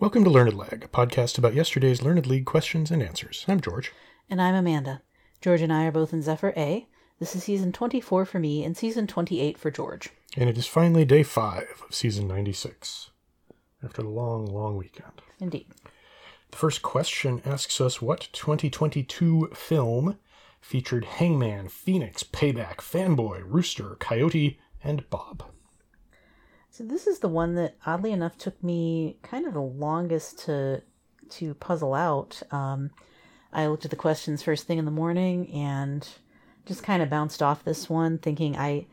Welcome to Learned Lag, a podcast about yesterday's Learned League questions and answers. I'm George. And I'm Amanda. George and I are both in Zephyr A. This is season 24 for me and season 28 for George. And it is finally day five of season 96, after the long, long weekend. Indeed. The first question asks us what 2022 film featured Hangman, Phoenix, Payback, Fanboy, Rooster, Coyote, and Bob? So this is the one that oddly enough took me kind of the longest to to puzzle out. Um, I looked at the questions first thing in the morning and just kind of bounced off this one, thinking I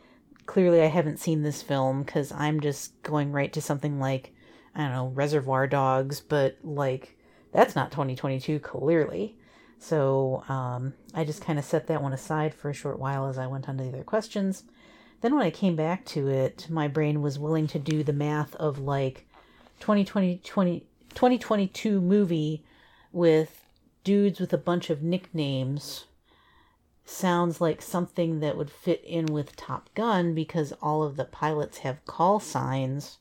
clearly I haven't seen this film because I'm just going right to something like I don't know Reservoir Dogs, but like that's not 2022 clearly. So um, I just kind of set that one aside for a short while as I went on to the other questions. Then when I came back to it, my brain was willing to do the math of like 2020, 20, 2022 movie with dudes with a bunch of nicknames sounds like something that would fit in with Top Gun because all of the pilots have call signs.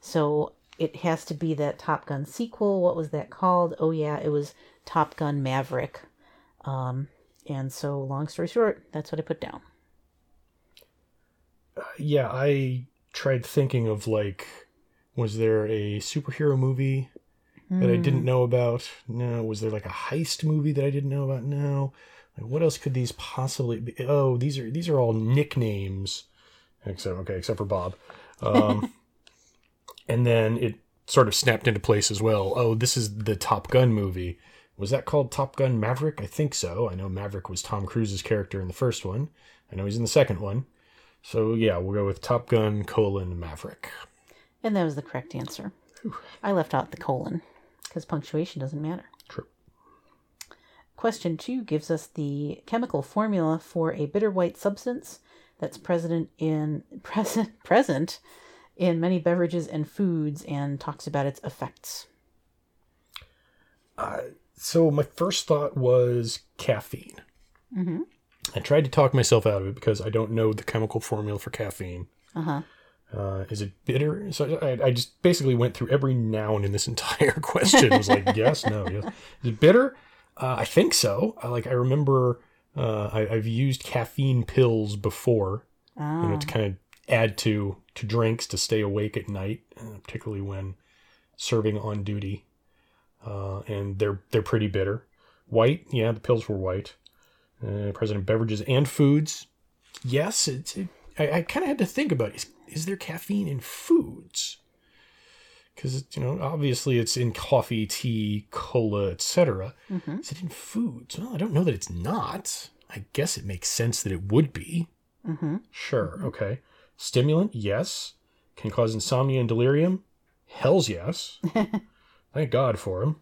So it has to be that Top Gun sequel. What was that called? Oh, yeah, it was Top Gun Maverick. Um, and so, long story short, that's what I put down yeah, I tried thinking of like, was there a superhero movie that I didn't know about? No. Was there like a heist movie that I didn't know about? No. Like, what else could these possibly be? Oh, these are these are all nicknames, except okay, except for Bob. Um, and then it sort of snapped into place as well. Oh, this is the Top Gun movie. Was that called Top Gun Maverick? I think so. I know Maverick was Tom Cruise's character in the first one. I know he's in the second one. So yeah, we'll go with Top Gun colon Maverick. And that was the correct answer. I left out the colon because punctuation doesn't matter. True. Question two gives us the chemical formula for a bitter white substance that's present in present present in many beverages and foods and talks about its effects. Uh, so my first thought was caffeine. Mm-hmm. I tried to talk myself out of it because I don't know the chemical formula for caffeine. Uh-huh. Uh, is it bitter? So I, I, just basically went through every noun in this entire question. It was like yes, no, yes. Is it bitter? Uh, I think so. I, like I remember uh, I, have used caffeine pills before, you know, to kind of add to to drinks to stay awake at night, uh, particularly when serving on duty. Uh, and they're they're pretty bitter. White, yeah, the pills were white. Uh, President Beverages and Foods. Yes, it's. It, I, I kind of had to think about is is there caffeine in foods? Because you know, obviously, it's in coffee, tea, cola, etc. Mm-hmm. Is it in foods? Well, I don't know that it's not. I guess it makes sense that it would be. Mm-hmm. Sure. Mm-hmm. Okay. Stimulant, yes. Can cause insomnia and delirium. Hell's yes. Thank God for him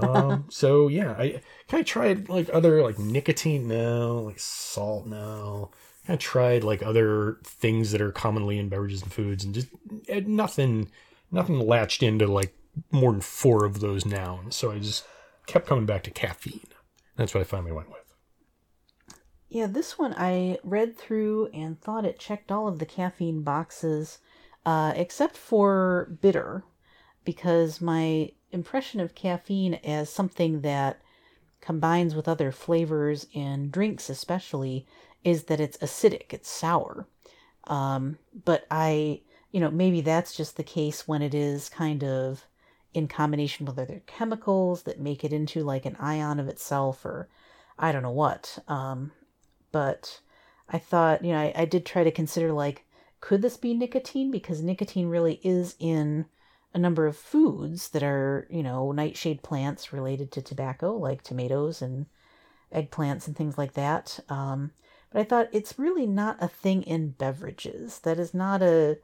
um, so yeah, I kind of tried like other like nicotine no, like salt no. I tried like other things that are commonly in beverages and foods, and just nothing, nothing latched into like more than four of those nouns. So I just kept coming back to caffeine. That's what I finally went with. Yeah, this one I read through and thought it checked all of the caffeine boxes, uh, except for bitter, because my impression of caffeine as something that combines with other flavors in drinks, especially, is that it's acidic, it's sour. Um, but I, you know, maybe that's just the case when it is kind of in combination with other chemicals that make it into like an ion of itself, or I don't know what. Um, but I thought, you know, I, I did try to consider like, could this be nicotine? Because nicotine really is in a number of foods that are, you know, nightshade plants related to tobacco, like tomatoes and eggplants and things like that. Um, but I thought it's really not a thing in beverages. That is not a,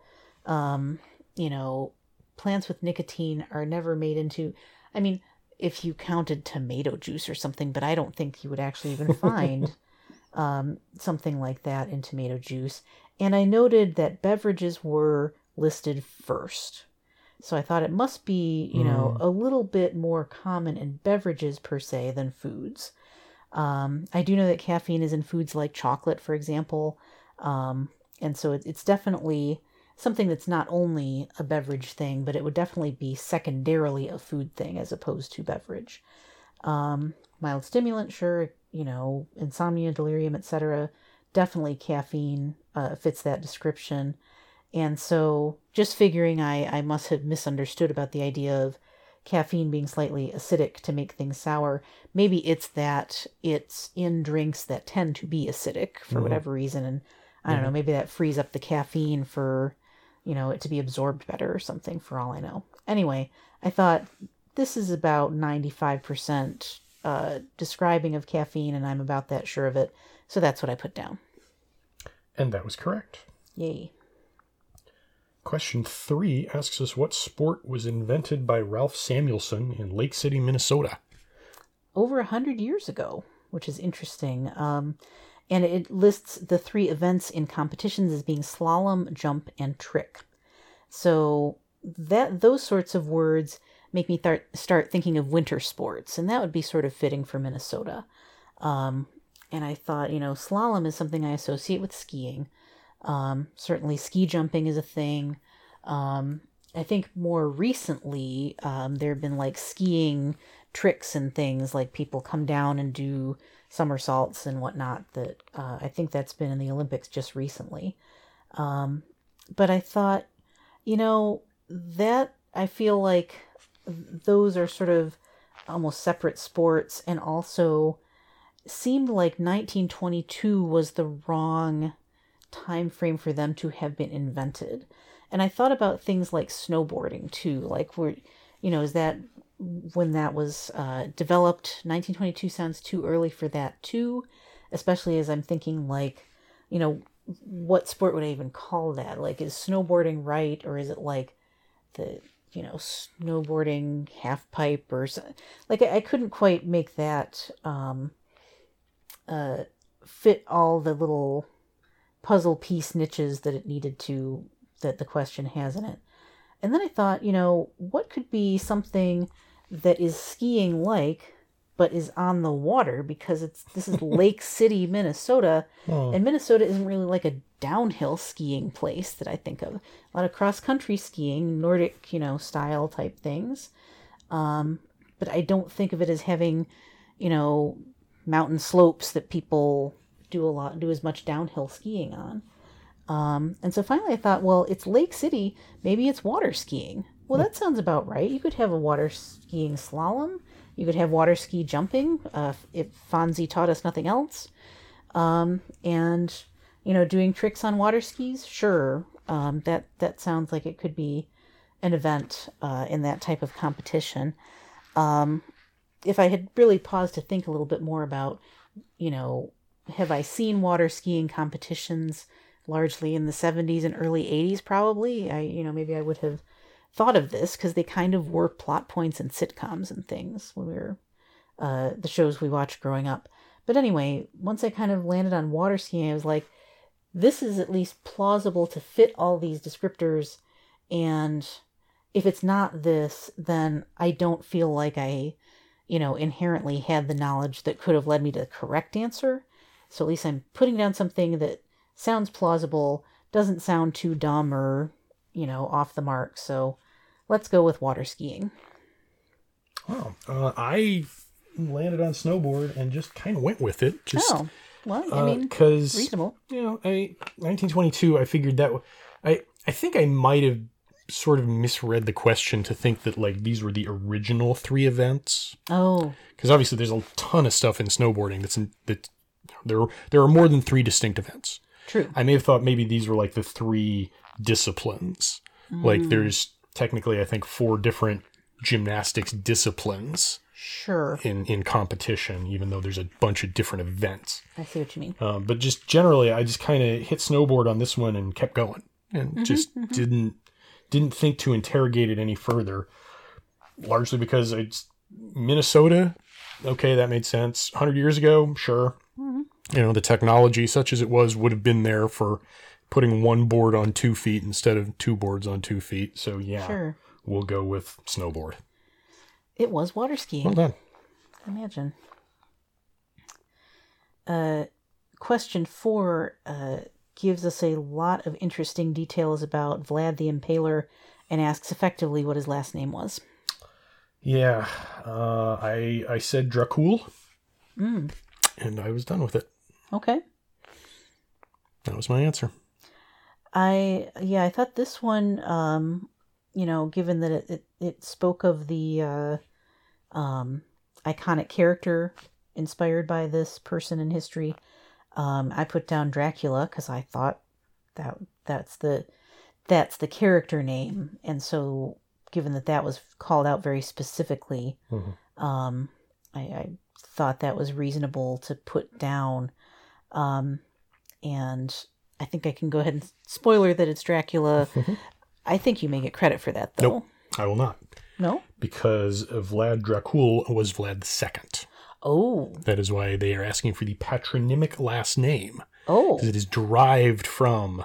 um, you know, plants with nicotine are never made into. I mean, if you counted tomato juice or something, but I don't think you would actually even find um, something like that in tomato juice. And I noted that beverages were listed first. So I thought it must be, you know, mm. a little bit more common in beverages per se than foods. Um, I do know that caffeine is in foods like chocolate, for example. Um, and so it, it's definitely something that's not only a beverage thing, but it would definitely be secondarily a food thing as opposed to beverage. Um, mild stimulant, sure, you know, insomnia, delirium, etc. Definitely caffeine uh, fits that description. And so just figuring I, I must have misunderstood about the idea of caffeine being slightly acidic to make things sour. Maybe it's that it's in drinks that tend to be acidic for Mhm. whatever reason. And I don't know, maybe that frees up the caffeine for, you know, it to be absorbed better or something for all I know. Anyway, I thought this is about 95% uh, describing of caffeine, and I'm about that sure of it. So that's what I put down. And that was correct. Yay. Question three asks us what sport was invented by Ralph Samuelson in Lake City, Minnesota? over a hundred years ago, which is interesting. Um, and it lists the three events in competitions as being slalom, jump, and trick. So that those sorts of words make me th- start thinking of winter sports, and that would be sort of fitting for Minnesota. Um, and I thought, you know, slalom is something I associate with skiing. Um, certainly, ski jumping is a thing. Um, I think more recently, um, there have been like skiing tricks and things, like people come down and do somersaults and whatnot. That uh, I think that's been in the Olympics just recently. Um, but I thought, you know, that I feel like those are sort of almost separate sports, and also seemed like 1922 was the wrong time frame for them to have been invented. And I thought about things like snowboarding too, like where, you know, is that when that was uh, developed? 1922 sounds too early for that too, especially as I'm thinking like, you know, what sport would I even call that? Like, is snowboarding right, or is it like the you know snowboarding half pipe or so, like I, I couldn't quite make that um, uh, fit all the little puzzle piece niches that it needed to that the question has in it. And then I thought, you know, what could be something that is skiing like but is on the water because it's this is Lake City, Minnesota, Oh, and Minnesota isn't really like a downhill skiing place that I think of. A lot of cross country skiing, Nordic, you know, style type things. Um, but I don't think of it as having, you know, mountain slopes that people do a lot do as much downhill skiing on. Um, and so finally I thought, well, it's Lake City, maybe it's water skiing. Well, that sounds about right. You could have a water skiing slalom. You could have water ski jumping uh, if Fonzie taught us nothing else. Um, and you know, doing tricks on water skis, sure. Um, that that sounds like it could be an event uh, in that type of competition. Um, if I had really paused to think a little bit more about, you know, have I seen water skiing competitions largely in the 70s and early 80s? Probably. I, you know, maybe I would have thought of this because they kind of were plot points in sitcoms and things when we were uh, the shows we watched growing up. But anyway, once I kind of landed on water skiing, I was like, this is at least plausible to fit all these descriptors. And if it's not this, then I don't feel like I, you know, inherently had the knowledge that could have led me to the correct answer. So at least I'm putting down something that sounds plausible, doesn't sound too dumb or, you know, off the mark. So let's go with water skiing. wow. Uh, I landed on snowboard and just kind of went with it. Just oh, well, I mean, because reasonable. you know, I 1922. I figured that I, I think I might have sort of misread the question to think that like these were the original three events Oh, because obviously there's a ton of stuff in snowboarding that's in, that there there are more than three distinct events. true. I may have thought maybe these were like the three disciplines. Like Mm. there's technically I think four different gymnastics disciplines Sure. in in competition, even though there's a bunch of different events. I see what you mean. Um, but just generally, I just kind of hit snowboard on this one and kept going, and just didn't didn't think to interrogate it any further. Largely because it's Minnesota. Okay, that made sense. Hundred years ago, sure. Mhm. You know, the technology, such as it was, would have been there for putting one board on two feet instead of two boards on two feet. So yeah, Sure. we'll go with snowboard. It was water skiing. Well done. Imagine. Uh, question four uh, gives us a lot of interesting details about Vlad the Impaler and asks effectively what his last name was. Yeah, uh, I I said Dracul, Mm, and I was done with it. Okay. That was my answer. I yeah, I thought this one, um, you know, given that it, it, it spoke of the uh, um, iconic character inspired by this person in history, um, I put down Dracula because I thought that that's the that's the character name, and so given that that was called out very specifically, Mhm. um, I, I thought that was reasonable to put down, um, and I think I can go ahead and spoiler that it's Dracula. I think you may get credit for that though. Nope. I will not, No? because Vlad Dracul was Vlad II. Oh. That is why they are asking for the patronymic last name, Oh. because it is derived from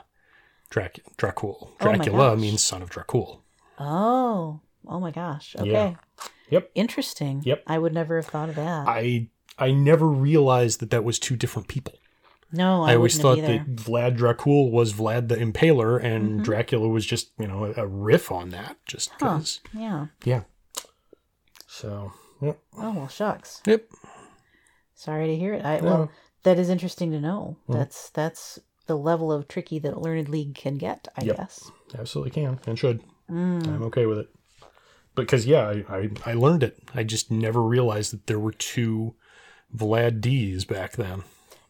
Drac- Dracul. Oh Dracula gosh. means son of Dracul. Oh. Oh my gosh. Okay. Yeah. Yep. Interesting. Yep. I would never have thought of that. I I never realized that that was two different people. No, I, I, always thought that Vlad Dracul was Vlad the Impaler, and Mhm. Dracula was just you know a, riff on that, just Huh. Yeah. Yeah. So yep, Oh well shucks. yep. Sorry to hear it. I Yeah. well that is interesting to know. Mhm. That's that's the level of tricky that a Learned League can get, I Yep. guess. absolutely can and should. Mm. I'm okay with it. Because yeah, I, I I learned it. I just never realized that there were two Vlad D's back then.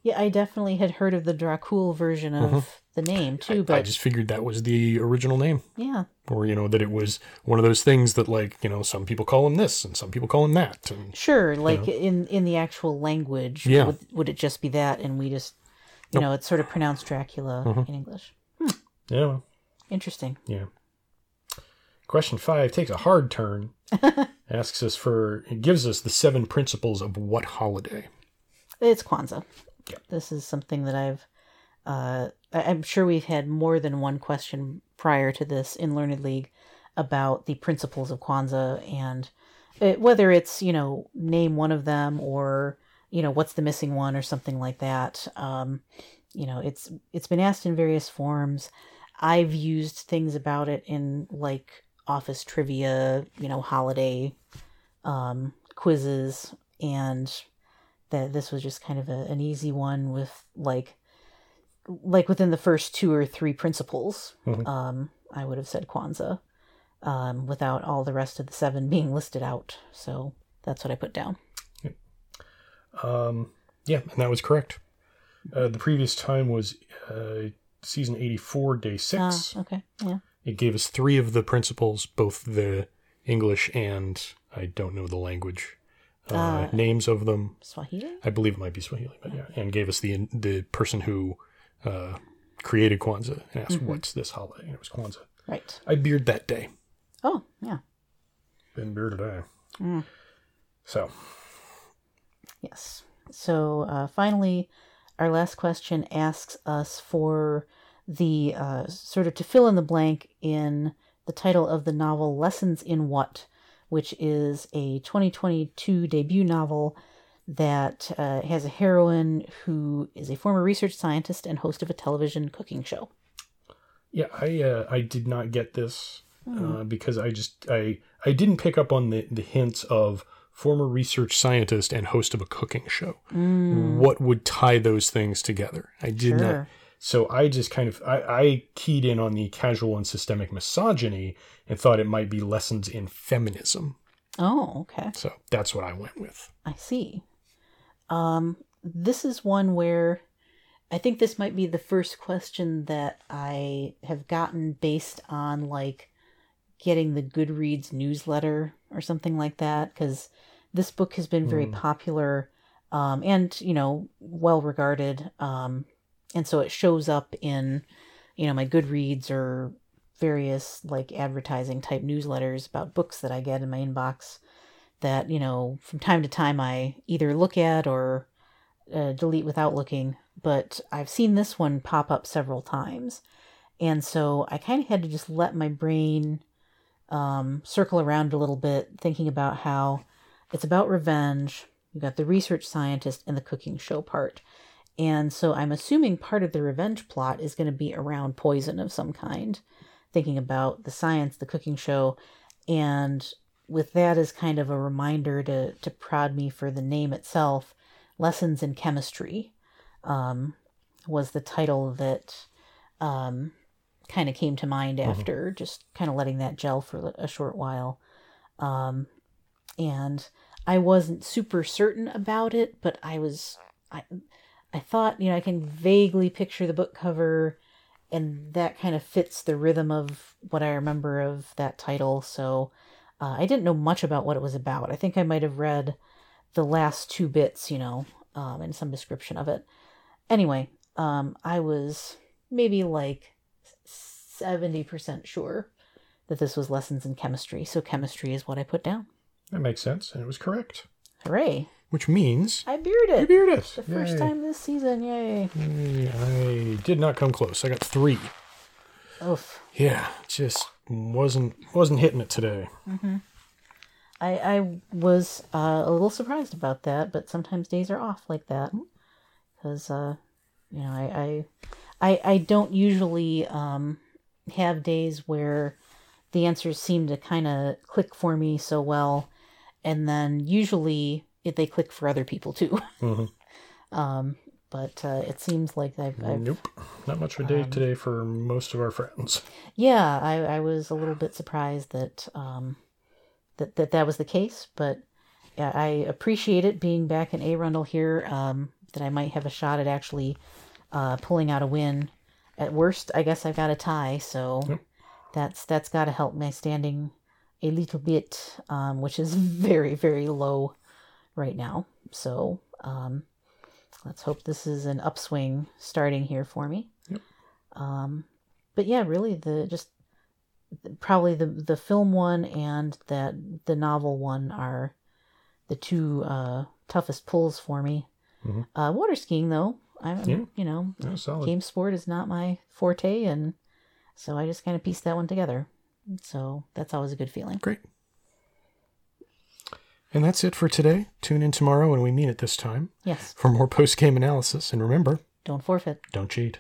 Yeah, I definitely had heard of the Dracul version of the name too, Mm-hmm. I just figured that was the original name. yeah. or you know that it was one of those things that like you know some people call him this and some people call him that and Sure, like in in the actual language, Yeah. would would it just be that, and we just, you know, it's sort of pronounced Dracula Mm-hmm. in English. yeah well, Interesting. yeah question five takes a hard turn asks us for it gives us the seven principles of what holiday It's Kwanzaa. Yeah. This is something that I've. Uh, I'm sure we've had more than one question prior to this in Learned League about the principles of Kwanzaa and it, whether it's you know name one of them or you know what's the missing one or something like that. Um, you know, it's it's been asked in various forms. I've used things about it in like office trivia, you know, holiday um, quizzes, and that this was just kind of a, an easy one with like like within the first two or three principles. Mhm. Um, I would have said Kwanzaa, um, without all the rest of the seven being listed out. So that's what I put down. um yeah and that was correct uh, the previous time was uh, season 84 day 6 Ah, okay, yeah. it gave us three of the principles both the english and i don't know the language uh, Uh, names of them Swahili. I believe it might be Swahili, but yeah, and gave us the the person who uh, created Kwanzaa and asked, "What's this holiday?" And it was Kwanzaa. Right. I beard that day. Oh, yeah. Been bearded I. Mm. So Yes. So uh, finally, our last question asks us for the uh, sort of to fill in the blank in the title of the novel Lessons in What, which is a 2022 debut novel that uh, has a heroine who is a former research scientist and host of a television cooking show. yeah, I uh, I did not get this uh, because I just I I didn't pick up on the the hints of former research scientist and host of a cooking show. What would tie those things together? I did not. So I just kind of I, I keyed in on the casual and systemic misogyny and thought it might be lessons in feminism. Oh, okay. So that's what I went with. I see. Um, this is one where I think this might be the first question that I have gotten based on like getting the Goodreads newsletter or something like that because this book has been very popular um, and you know well regarded um, and so it shows up in you know my Goodreads or various like advertising type newsletters about books that I get in my inbox that you know from time to time I either look at or uh, delete without looking. But I've seen this one pop up several times, and so I kind of had to just let my brain um, circle around a little bit, thinking about how it's about revenge. You got the research scientist and the cooking show part, And so I'm assuming part of the revenge plot is going to be around poison of some kind, thinking about the science, the cooking show, and with that as kind of a reminder to, to prod me for the name itself, Lessons in Chemistry um, was the title that um, kind of came to mind after just kind of letting that gel for a short while. Um, and I wasn't super certain about it, but I was I I thought, you know, I can vaguely picture the book cover and that kind of fits the rhythm of what I remember of that title. So uh, I didn't know much about what it was about. I think I might have read the last two bits, you know, um, and some description of it. Anyway, um, I was maybe like 70% sure that this was lessons in chemistry. So chemistry is what I put down. That makes sense, and it was correct. Hooray. Which means I beard you it. beard it. The first Yay. time this season. Yay. I did not come close. I got three. Oof. Yeah, just wasn't wasn't hitting it today. Mm-hmm. I, I was uh, a little surprised about that, but sometimes days are off like that. Because, uh, you know, I, I, I, I don't usually um, have days where the answers seem to kind of click for me so well. And then usually they click for other people too. Mhm. um, but uh, it seems like I've, I've Nope, not much of a day today for most of our friends. yeah, I, I was a little bit surprised that um, that, that that was the case, but yeah, I appreciate it being back in Arundel here. Um, that I might have a shot at actually uh, pulling out a win. At worst, I guess I've got a tie, so Yep. that's that's got to help my standing a little bit, um, which is very very low right now. So um, let's hope this is an upswing starting here for me. Yep. Um, but yeah, really the just probably the the film one and that the novel one are the two uh, toughest pulls for me. Mhm. Uh, water skiing though, I'm Yeah. you know Yeah, game sport is not my forte, and so I just kind of pieced that one together. So that's always a good feeling. Great. And that's it for today. Tune in tomorrow, and we mean it this time, Yes, for more post game analysis. And remember, don't forfeit. don't cheat.